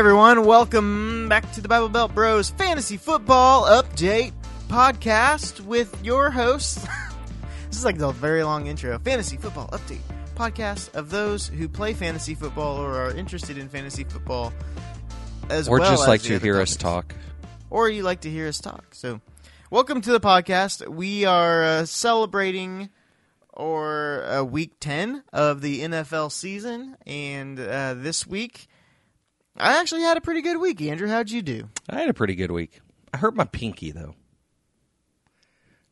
everyone. Welcome back to the Bible Belt Bros Fantasy Football Update podcast with your hosts. this is like the very long intro. Fantasy Football Update podcast of those who play fantasy football or are interested in fantasy football as or well just as like to hear us talk. or you like to hear us talk. So, welcome to the podcast. We are uh, celebrating or uh, week 10 of the NFL season and uh, this week I actually had a pretty good week. Andrew, how'd you do? I had a pretty good week. I hurt my pinky though.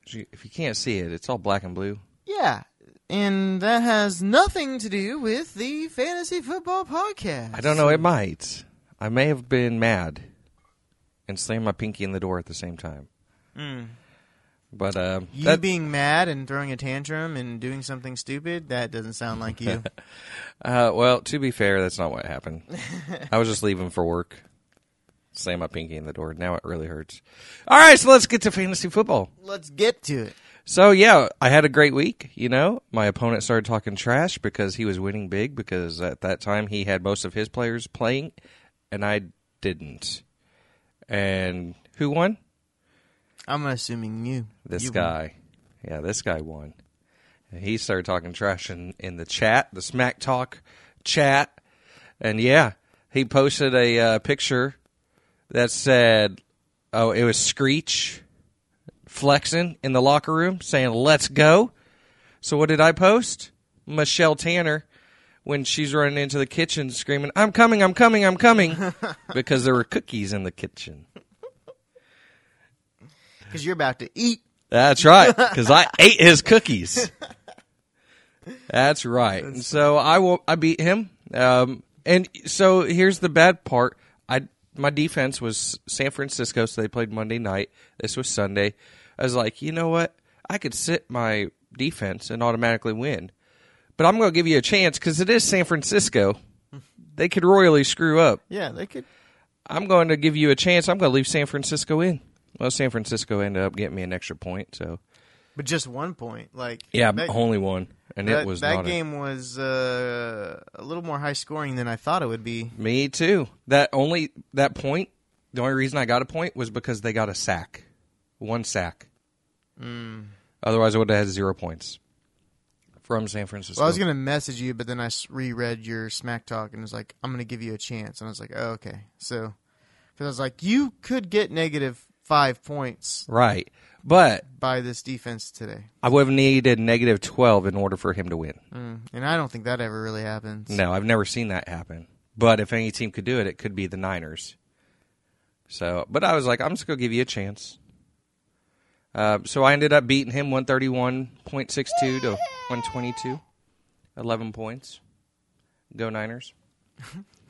If you- can't see it, it's all black and blue. Yeah. And that has nothing to do with the fantasy football podcast. I don't know. It might. I may have been mad and slammed my pinky in the door at the same time. Hmm. But uh, You that- being mad and throwing a tantrum and doing something stupid, that doesn't sound like you. uh, well, to be fair, that's not what happened. I was just leaving for work. Slam my pinky in the door. Now it really hurts. All right, so let's get to fantasy football. Let's get to it. So yeah, I had a great week. You know, my opponent started talking trash because he was winning big because at that time he had most of his players playing, and I didn't. And who won? I'm assuming you. This You- guy. Yeah, this guy won. And he started talking trash in, in the chat, the smack talk chat, and yeah, he posted a uh, picture that said, "Oh, it was Screech." flexing in the locker room saying, let's go. So what did I post? Michelle Tanner when she's running into the kitchen screaming, I'm coming, I'm coming, I'm coming. because there were cookies in the kitchen. Because you're about to eat. That's right. Because I ate his cookies. That's right. And so I will. I beat him. Um, and so here's the bad part. I my defense was San Francisco, so they played Monday night. This was Sunday. I was like, you know what? I could sit my defense and automatically win, but I'm going to give you a chance because it is San Francisco. They could royally screw up. Yeah, they could. I'm going to give you a chance. I'm going to leave San Francisco in. Well, San Francisco ended up getting me an extra point, so But just one point. Like yeah, that, only one, and that, it was that not a- game was uh, a little more high scoring than I thought it would be. Me too. That only that point. The only reason I got a point was because they got a sack, one sack. Mm. Otherwise, I would have had zero points from San Francisco. Well, I was gonna message you, but then I reread your smack talk and was like, "I'm gonna give you a chance." And I was like, "Oh, okay." So, because I was like, you could get negative five points right, but by this defense today, I would have needed negative twelve in order for him to win. mm. and I don't think that ever really happens. No, I've never seen that happen. But if any team could do it, it could be the Niners. So, but I was like, I'm just gonna give you a chance. Uh, so I ended up beating him 131.62 to 122, 11 points. Go Niners.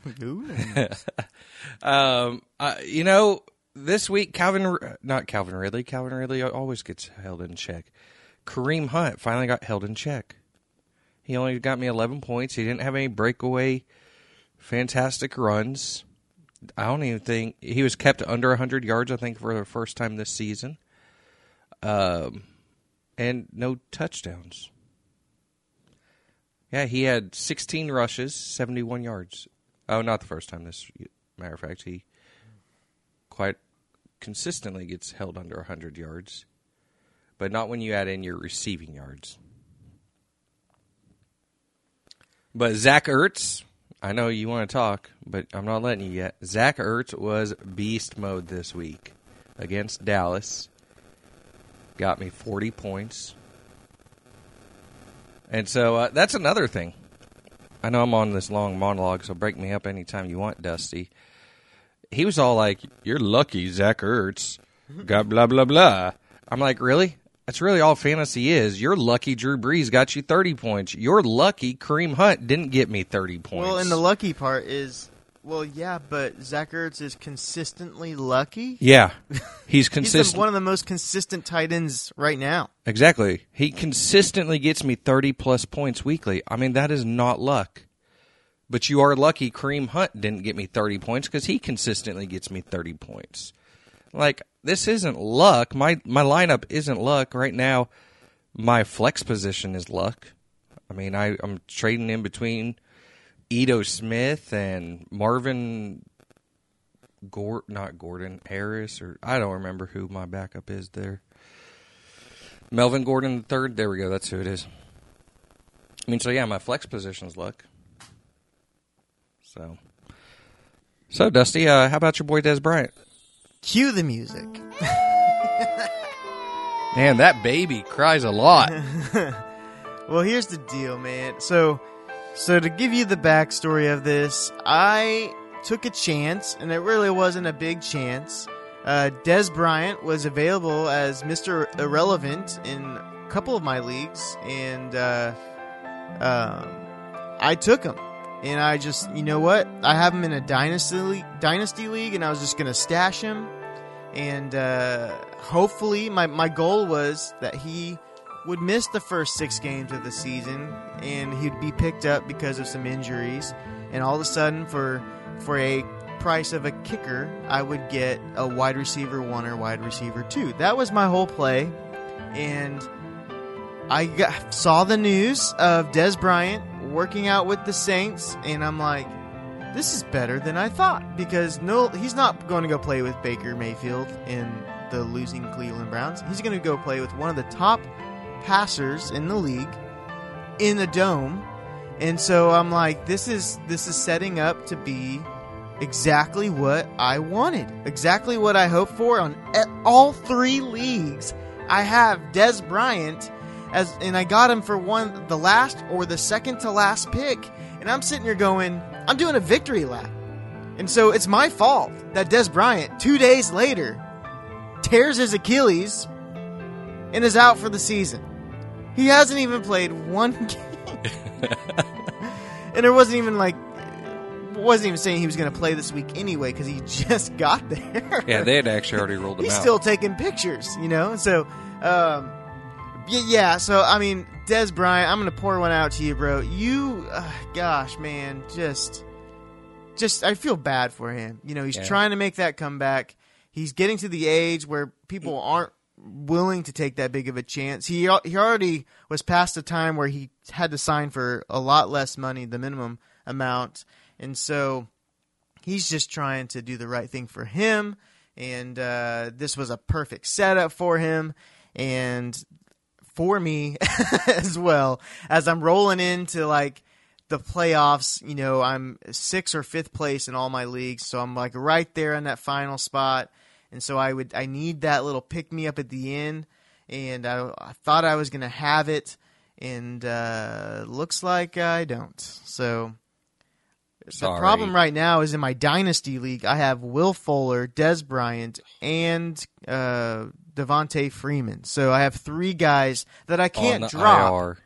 Um, uh, you know, this week Calvin, not Calvin Ridley. Calvin Ridley always gets held in check. Kareem Hunt finally got held in check. He only got me 11 points. He didn't have any breakaway, fantastic runs. I don't even think he was kept under 100 yards. I think for the first time this season. Um, and no touchdowns. Yeah, he had 16 rushes, 71 yards. Oh, not the first time this matter of fact, he quite consistently gets held under 100 yards, but not when you add in your receiving yards. But Zach Ertz, I know you want to talk, but I'm not letting you yet. Zach Ertz was beast mode this week against Dallas. Got me 40 points. And so uh, that's another thing. I know I'm on this long monologue, so break me up anytime you want, Dusty. He was all like, "You're lucky, Zach Ertz." Got blah blah blah. I'm like, really? That's really all fantasy is. You're lucky Drew Brees got you 30 points. You're lucky Kareem Hunt didn't get me 30 points. well, and the lucky part is, well, yeah, but Zach Ertz is consistently lucky. yeah, he's consistent. He's one of the most consistent tight ends right now. Exactly. He consistently gets me 30 plus points weekly. I mean, that is not luck. But you are lucky Kareem Hunt didn't get me 30 points because he consistently gets me 30 points. Like, this isn't luck. My, my lineup isn't luck. Right now, my flex position is luck. I mean, I, I'm trading in between Ito Smith and Marvin Gord, not Gordon Harris, or I don't remember who my backup is there. Melvin Gordon the third. There we go. That's who it is. I mean, so yeah, my flex positions look. So, so Dusty, uh, how about your boy Dez Bryant? Cue the music. Man, that baby cries a lot. Well, here's the deal, man. So, so to give you the backstory of this, I took a chance, and it really wasn't a big chance. Uh, Dez Bryant was available as Mr. Irrelevant in a couple of my leagues, and uh, um, I took him. And I just, you know what? I have him in a dynasty league, dynasty league, and I was just gonna stash him. And uh, hopefully, my my goal was that he would miss the first six games of the season, and he'd be picked up because of some injuries. And all of a sudden, for for a price of a kicker, I would get a wide receiver one or wide receiver two. That was my whole play, and I got, saw the news of Dez Bryant working out with the Saints, and I'm like, this is better than I thought because no, he's not going to go play with Baker Mayfield in the losing Cleveland Browns. He's going to go play with one of the top passers in the league in the dome. And so I'm like, this is this is setting up to be exactly what I wanted, exactly what I hoped for on all three leagues. I have Dez Bryant as, and I got him for one the last or the second to last pick, and I'm sitting here going, I'm doing a victory lap, and so it's my fault that Dez Bryant two days later tears his Achilles and is out for the season. He hasn't even played one game. and it wasn't even like wasn't even saying he was going to play this week anyway because he just got there. Yeah, they had actually already rolled him He's out. still taking pictures, you know. So, um, yeah. So I mean, Dez Bryant, I'm going to pour one out to you, bro. You, uh, gosh, man, just, just I feel bad for him. You know, he's Yeah. trying to make that comeback. He's getting to the age where people aren't willing to take that big of a chance. He he already was past the time where he had to sign for a lot less money, the minimum amount, and so he's just trying to do the right thing for him. And uh, this was a perfect setup for him and for me as well. As I'm rolling into like the playoffs, you know, I'm sixth or fifth place in all my leagues, so I'm like right there in that final spot. And so I would I need that little pick me up at the end, and I, I thought I was gonna have it, and uh, looks like I don't. So the problem right now is in my dynasty league. I have Will Fuller, Dez Bryant, and uh, Devonta Freeman. So I have three guys that I can't drop. IR.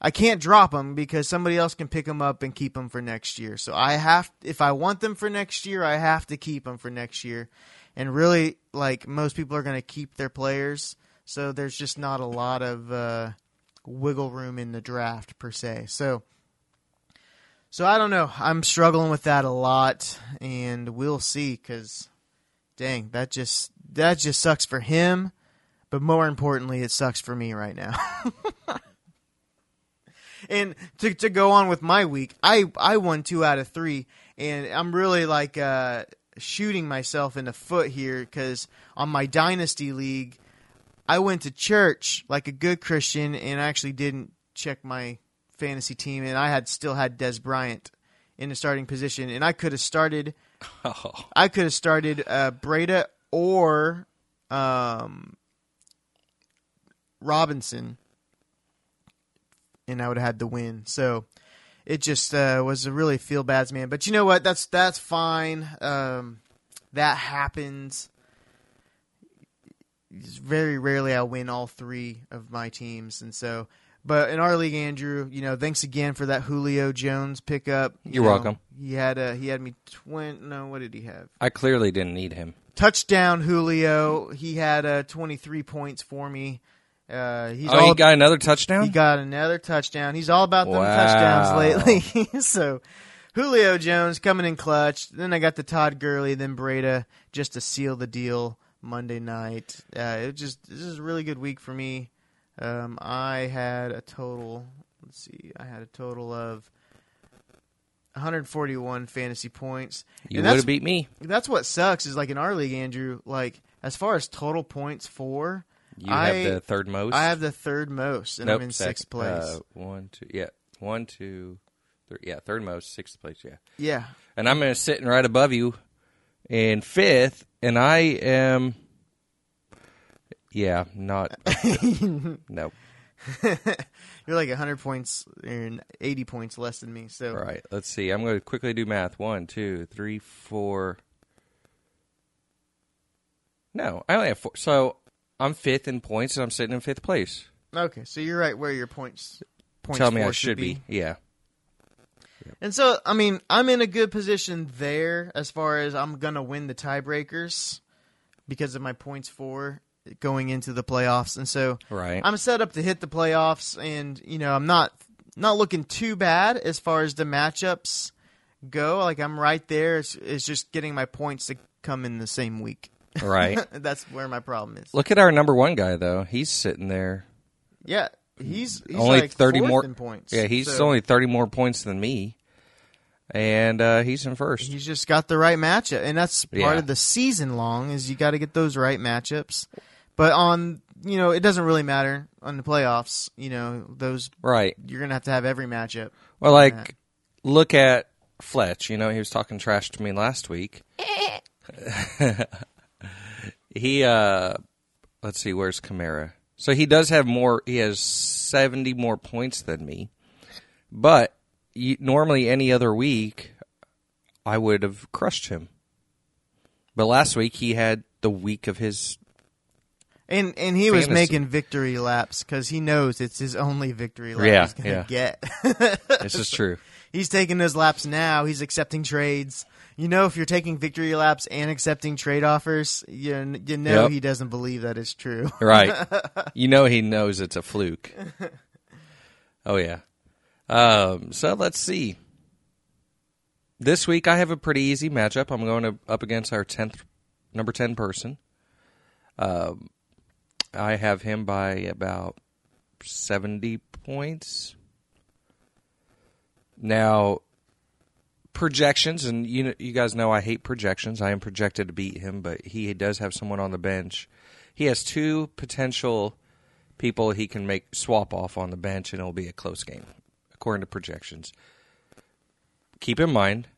I can't drop them because somebody else can pick them up and keep them for next year. So I have, if I want them for next year, I have to keep them for next year. And really, like most people are going to keep their players, so there's just not a lot of uh, wiggle room in the draft per se. So, so I don't know. I'm struggling with that a lot, and we'll see. Because, dang, that just that just sucks for him. But more importantly, it sucks for me right now. And to to go on with my week, I I won two out of three, and I'm really like uh, shooting myself in the foot here because on my dynasty league, I went to church like a good Christian and actually didn't check my fantasy team, and I had still had Dez Bryant in the starting position, and I could have started Oh, I could have started uh, Breida or um, Robinson, and I would have had the win. So it just uh, was a really feel bads man. But you know what? That's that's fine. Um, that happens. Very rarely I win all three of my teams, and so. But in our league, Andrew, you know, thanks again for that Julio Jones pickup. You You're know, welcome. He had a he had me twenty. No, what did he have? I clearly didn't need him. touchdown Julio. He had uh, 23 points for me. Uh, he's oh, all he got another touchdown. he got another touchdown. He's all about them Wow. touchdowns lately. so Julio Jones coming in clutch. Then I got the Todd Gurley, then Breida just to seal the deal Monday night. Uh, it just this is a really good week for me. Um, I had a total. Let's see. I had a total of 141 fantasy points. You would have beat me. that's what sucks is like in our league, Andrew. Like as far as total points for, You I have the third most. I have the third most, and nope, I'm in second. sixth place. Uh, one, two, yeah, one, two, three, yeah, third most, sixth place, yeah. yeah, And I'm sitting right above you in fifth, and I am, yeah, not. no, you're like 100 points and 80 points less than me. So all right. Let's see. I'm going to quickly do math. One, two, three, four. No, I only have four. So I'm fifth in points, and I'm sitting in fifth place. okay, so you're right where your points. points Tell me for I should be. Yeah. And so, I mean, I'm in a good position there as far as I'm gonna win the tiebreakers because of my points for going into the playoffs, and so Right. I'm set up to hit the playoffs, and you know, I'm not not looking too bad as far as the matchups go. Like I'm right there. It's, it's just getting my points to come in the same week. right. That's where my problem is. Look at our number one guy though. He's sitting there. Yeah, he's, he's only like 30 more in points. Yeah, he's So only 30 more points than me. And uh, he's in first. He's just got the right matchup, and that's part Yeah. of the season long is you got to get those right matchups. But on you know, it doesn't really matter on the playoffs. You know, those right. you're gonna have to have every matchup. Well, like that. look at Fletch, you know, he was talking trash to me last week. he uh let's see, where's Kamara? So he does have more he has 70 more points than me. But you, normally any other week I would have crushed him. But last week he had the week of his And and he was making victory laps because he knows it's his only victory lap Yeah, he's gonna yeah. get. This is true. he's taking those laps now. He's accepting trades. You know, if you're taking victory laps and accepting trade offers, you you know Yep. he doesn't believe that is true. Right. you know he knows it's a fluke. Oh yeah. Um, so let's see. This week I have a pretty easy matchup. I'm going to, up against our tenth number ten person. Um, I have him by about seventy points. Now, projections, and you know, you guys know I hate projections. I am projected to beat him, but he does have someone on the bench. He has two potential people he can make swap off on the bench, and it'll be a close game, according to projections. Keep in mind,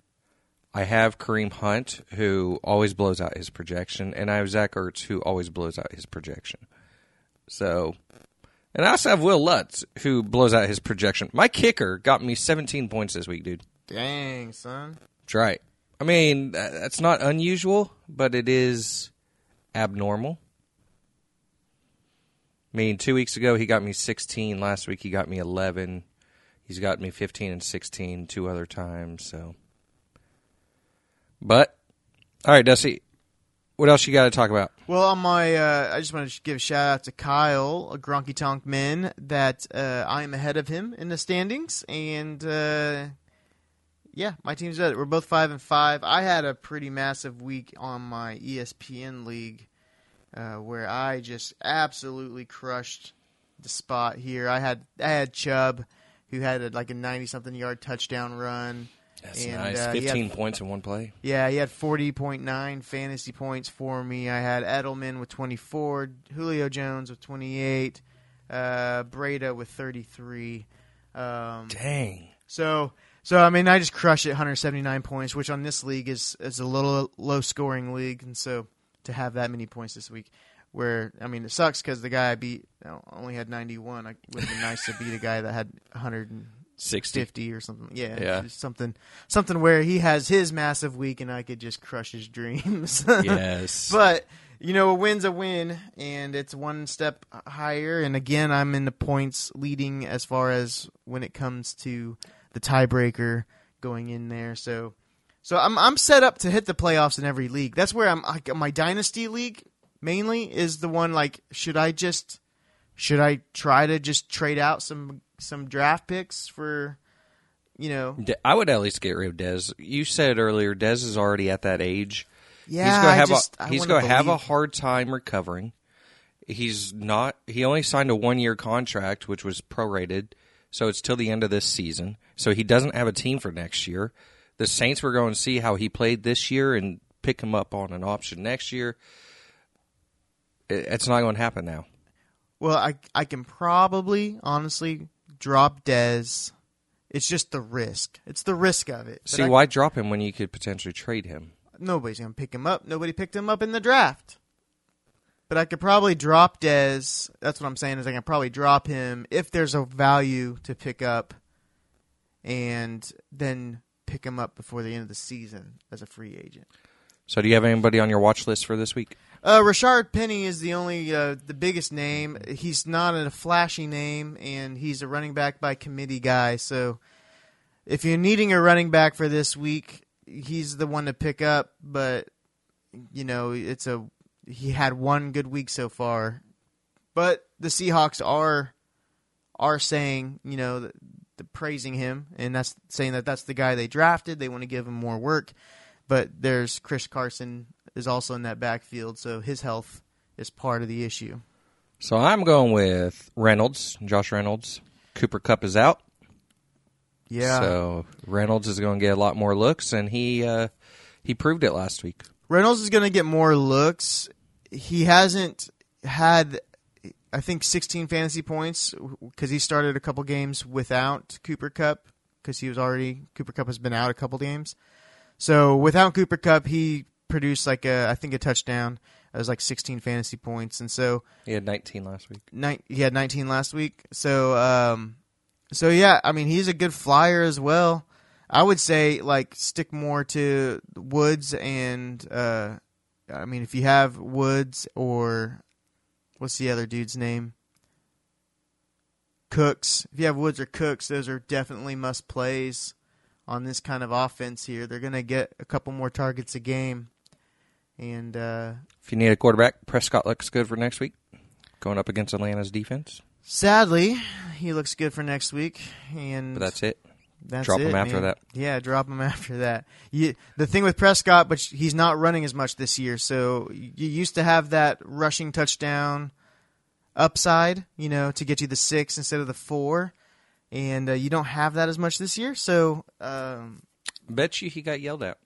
I have Kareem Hunt, who always blows out his projection, and I have Zach Ertz, who always blows out his projection. So, and I also have Will Lutz, who blows out his projection. My kicker got me 17 points this week, dude. Dang, son. That's right. I mean, that's not unusual, but it is abnormal. I mean, two weeks ago he got me 16. Last week he got me 11. He's got me 15 and 16 two other times. So, but all right, Dusty, what else you got to talk about? Well, on my, uh, I just want to give a shout out to Kyle, a Gronky Tonk man, that uh, I am ahead of him in the standings, and uh, yeah, my team's at it. We're both five and five. I had a pretty massive week on my ESPN league, uh, where I just absolutely crushed the spot here. I had I had Chubb, who had a, like a ninety something yard touchdown run. That's And, nice. uh, he had 15 points in one play. Yeah, he had 40.9 fantasy points for me. I had Edelman with 24, Julio Jones with 28, uh, Breida with 33. Um, Dang. so, so I mean, I just crushed it, 179 points, which on this league is is a little low scoring league, and so to have that many points this week, where I mean, it sucks because the guy I beat you know, only had 91. I would have been nice to beat a guy that had 150 60. or something. Yeah, Yeah. something something where he has his massive week, and I could just crush his dreams. Yes. But you know, a win's a win, and it's one step higher. And again, I'm in the points leading as far as when it comes to the tiebreaker going in there. So, so I'm I'm set up to hit the playoffs in every league. That's where I'm. Like, my dynasty league mainly is the one. Like, should I just should I try to just trade out some some draft picks for you know? I would at least get rid of Dez. You said earlier, Dez is already at that age. Yeah, he's gonna have just, a he's gonna have a hard time recovering. He's not. He only signed a one year contract, which was prorated, so it's till the end of this season. So he doesn't have a team for next year. The Saints were going to see how he played this year and pick him up on an option next year. It's not going to happen now. Well, I I can probably honestly drop Dez. It's just the risk. It's the risk of it. See, I- why drop him when you could potentially trade him? nobody's gonna pick him up. Nobody picked him up in the draft. But I could probably drop Dez. That's what I'm saying is I can probably drop him if there's a value to pick up, and then pick him up before the end of the season as a free agent. So, do you have anybody on your watch list for this week? Uh, Rashaad Penny is the only uh, the biggest name. He's not a flashy name, and he's a running back by committee guy. So, if you're needing a running back for this week, he's the one to pick up. But you know, it's a he had one good week so far. But the Seahawks are are saying, you know, the, the praising him, and that's saying that that's the guy they drafted. They want to give him more work. But there's Chris Carson is also in that backfield, so his health is part of the issue. So, I'm going with Reynolds, Josh Reynolds. Cooper Kupp is out. Yeah. So, Reynolds is going to get a lot more looks, and he uh, he proved it last week. Reynolds is going to get more looks. He hasn't had, I think, 16 fantasy points because he started a couple games without Cooper Kupp because he was already Cooper Kupp has been out a couple games. So without Cooper Kupp, he produced like a I think a touchdown. It was like 16 fantasy points, and so He had 19 last week. nine, he had 19 last week. So um, so yeah, I mean he's a good flyer as well. I would say like stick more to Woods and uh, I mean if you have Woods or what's the other dude's name? Cooks. If you have Woods or Cooks, those are definitely must plays on this kind of offense here. They're going to get a couple more targets a game. And uh, If you need a quarterback, Prescott looks good for next week. Going up against Atlanta's defense. sadly, he looks good for next week. And But that's it. That's Drop it, him after man. that. Yeah, drop him after that. You, the thing with Prescott, but he's not running as much this year. So you used to have that rushing touchdown upside, you know, to get you the six instead of the four, and uh, you don't have that as much this year. So um, Bet you he got yelled at.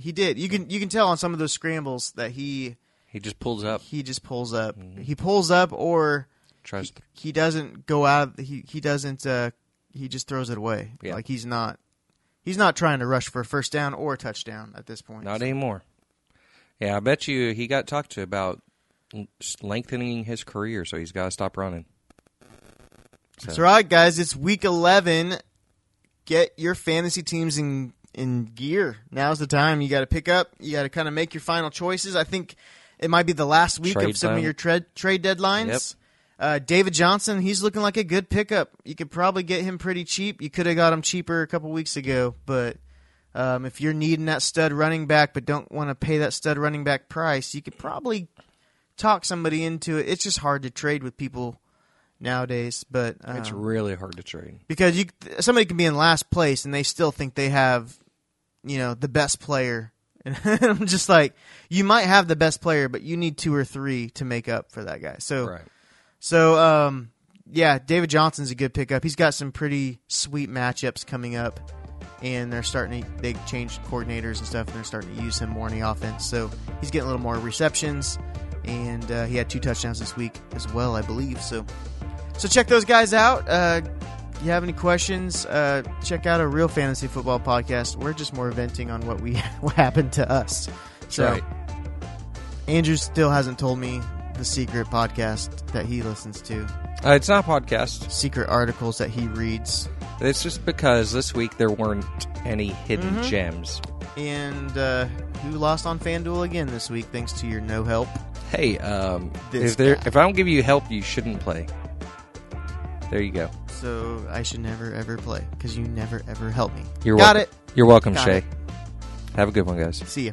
He did. You can you can tell on some of those scrambles that he He just pulls up, he just pulls up. Mm-hmm. He pulls up, or tries to. he doesn't go out. He he doesn't. Uh, he just throws it away. Yeah. Like he's not. He's not trying to rush for a first down or a touchdown at this point. Not anymore. Yeah, I bet you he got talked to about l- lengthening his career, so he's got to stop running. So, That's right, guys. It's week eleven. Get your fantasy teams in in gear. Now's the time. You got to pick up. You got to kind of make your final choices. I think it might be the last week Trade of some time. of your trade trade deadlines. Uh, David Johnson, he's looking like a good pickup. You could probably get him pretty cheap. You could have got him cheaper a couple weeks ago, but um, if you're needing that stud running back but don't want to pay that stud running back price, you could probably talk somebody into it. It's just hard to trade with people nowadays, but um, It's really hard to trade. because you somebody can be in last place and they still think they have you know the best player and i'm just like you might have the best player but you need two or three to make up for that guy so Right. so um yeah david johnson's a good pickup he's got some pretty sweet matchups coming up and they're starting to they changed coordinators and stuff and they're starting to use him more in the offense so he's getting a little more receptions and uh, he had two touchdowns this week as well i believe so so check those guys out. Uh, you have any questions? Uh, check out a real fantasy football podcast. We're just more venting on what we what happened to us. So right. Andrew still hasn't told me the secret podcast that he listens to, Uh, it's not a podcast. secret articles that he reads, It's just because this week there weren't any hidden Mhm. gems. and uh, who lost on FanDuel again this week thanks to your no help. Hey, um, if there if I don't give you help, you shouldn't play. There you go. So I should never ever play because you never ever help me. You're Got welcome. it. You're welcome, Got Shay. it. Have a good one, guys. See ya.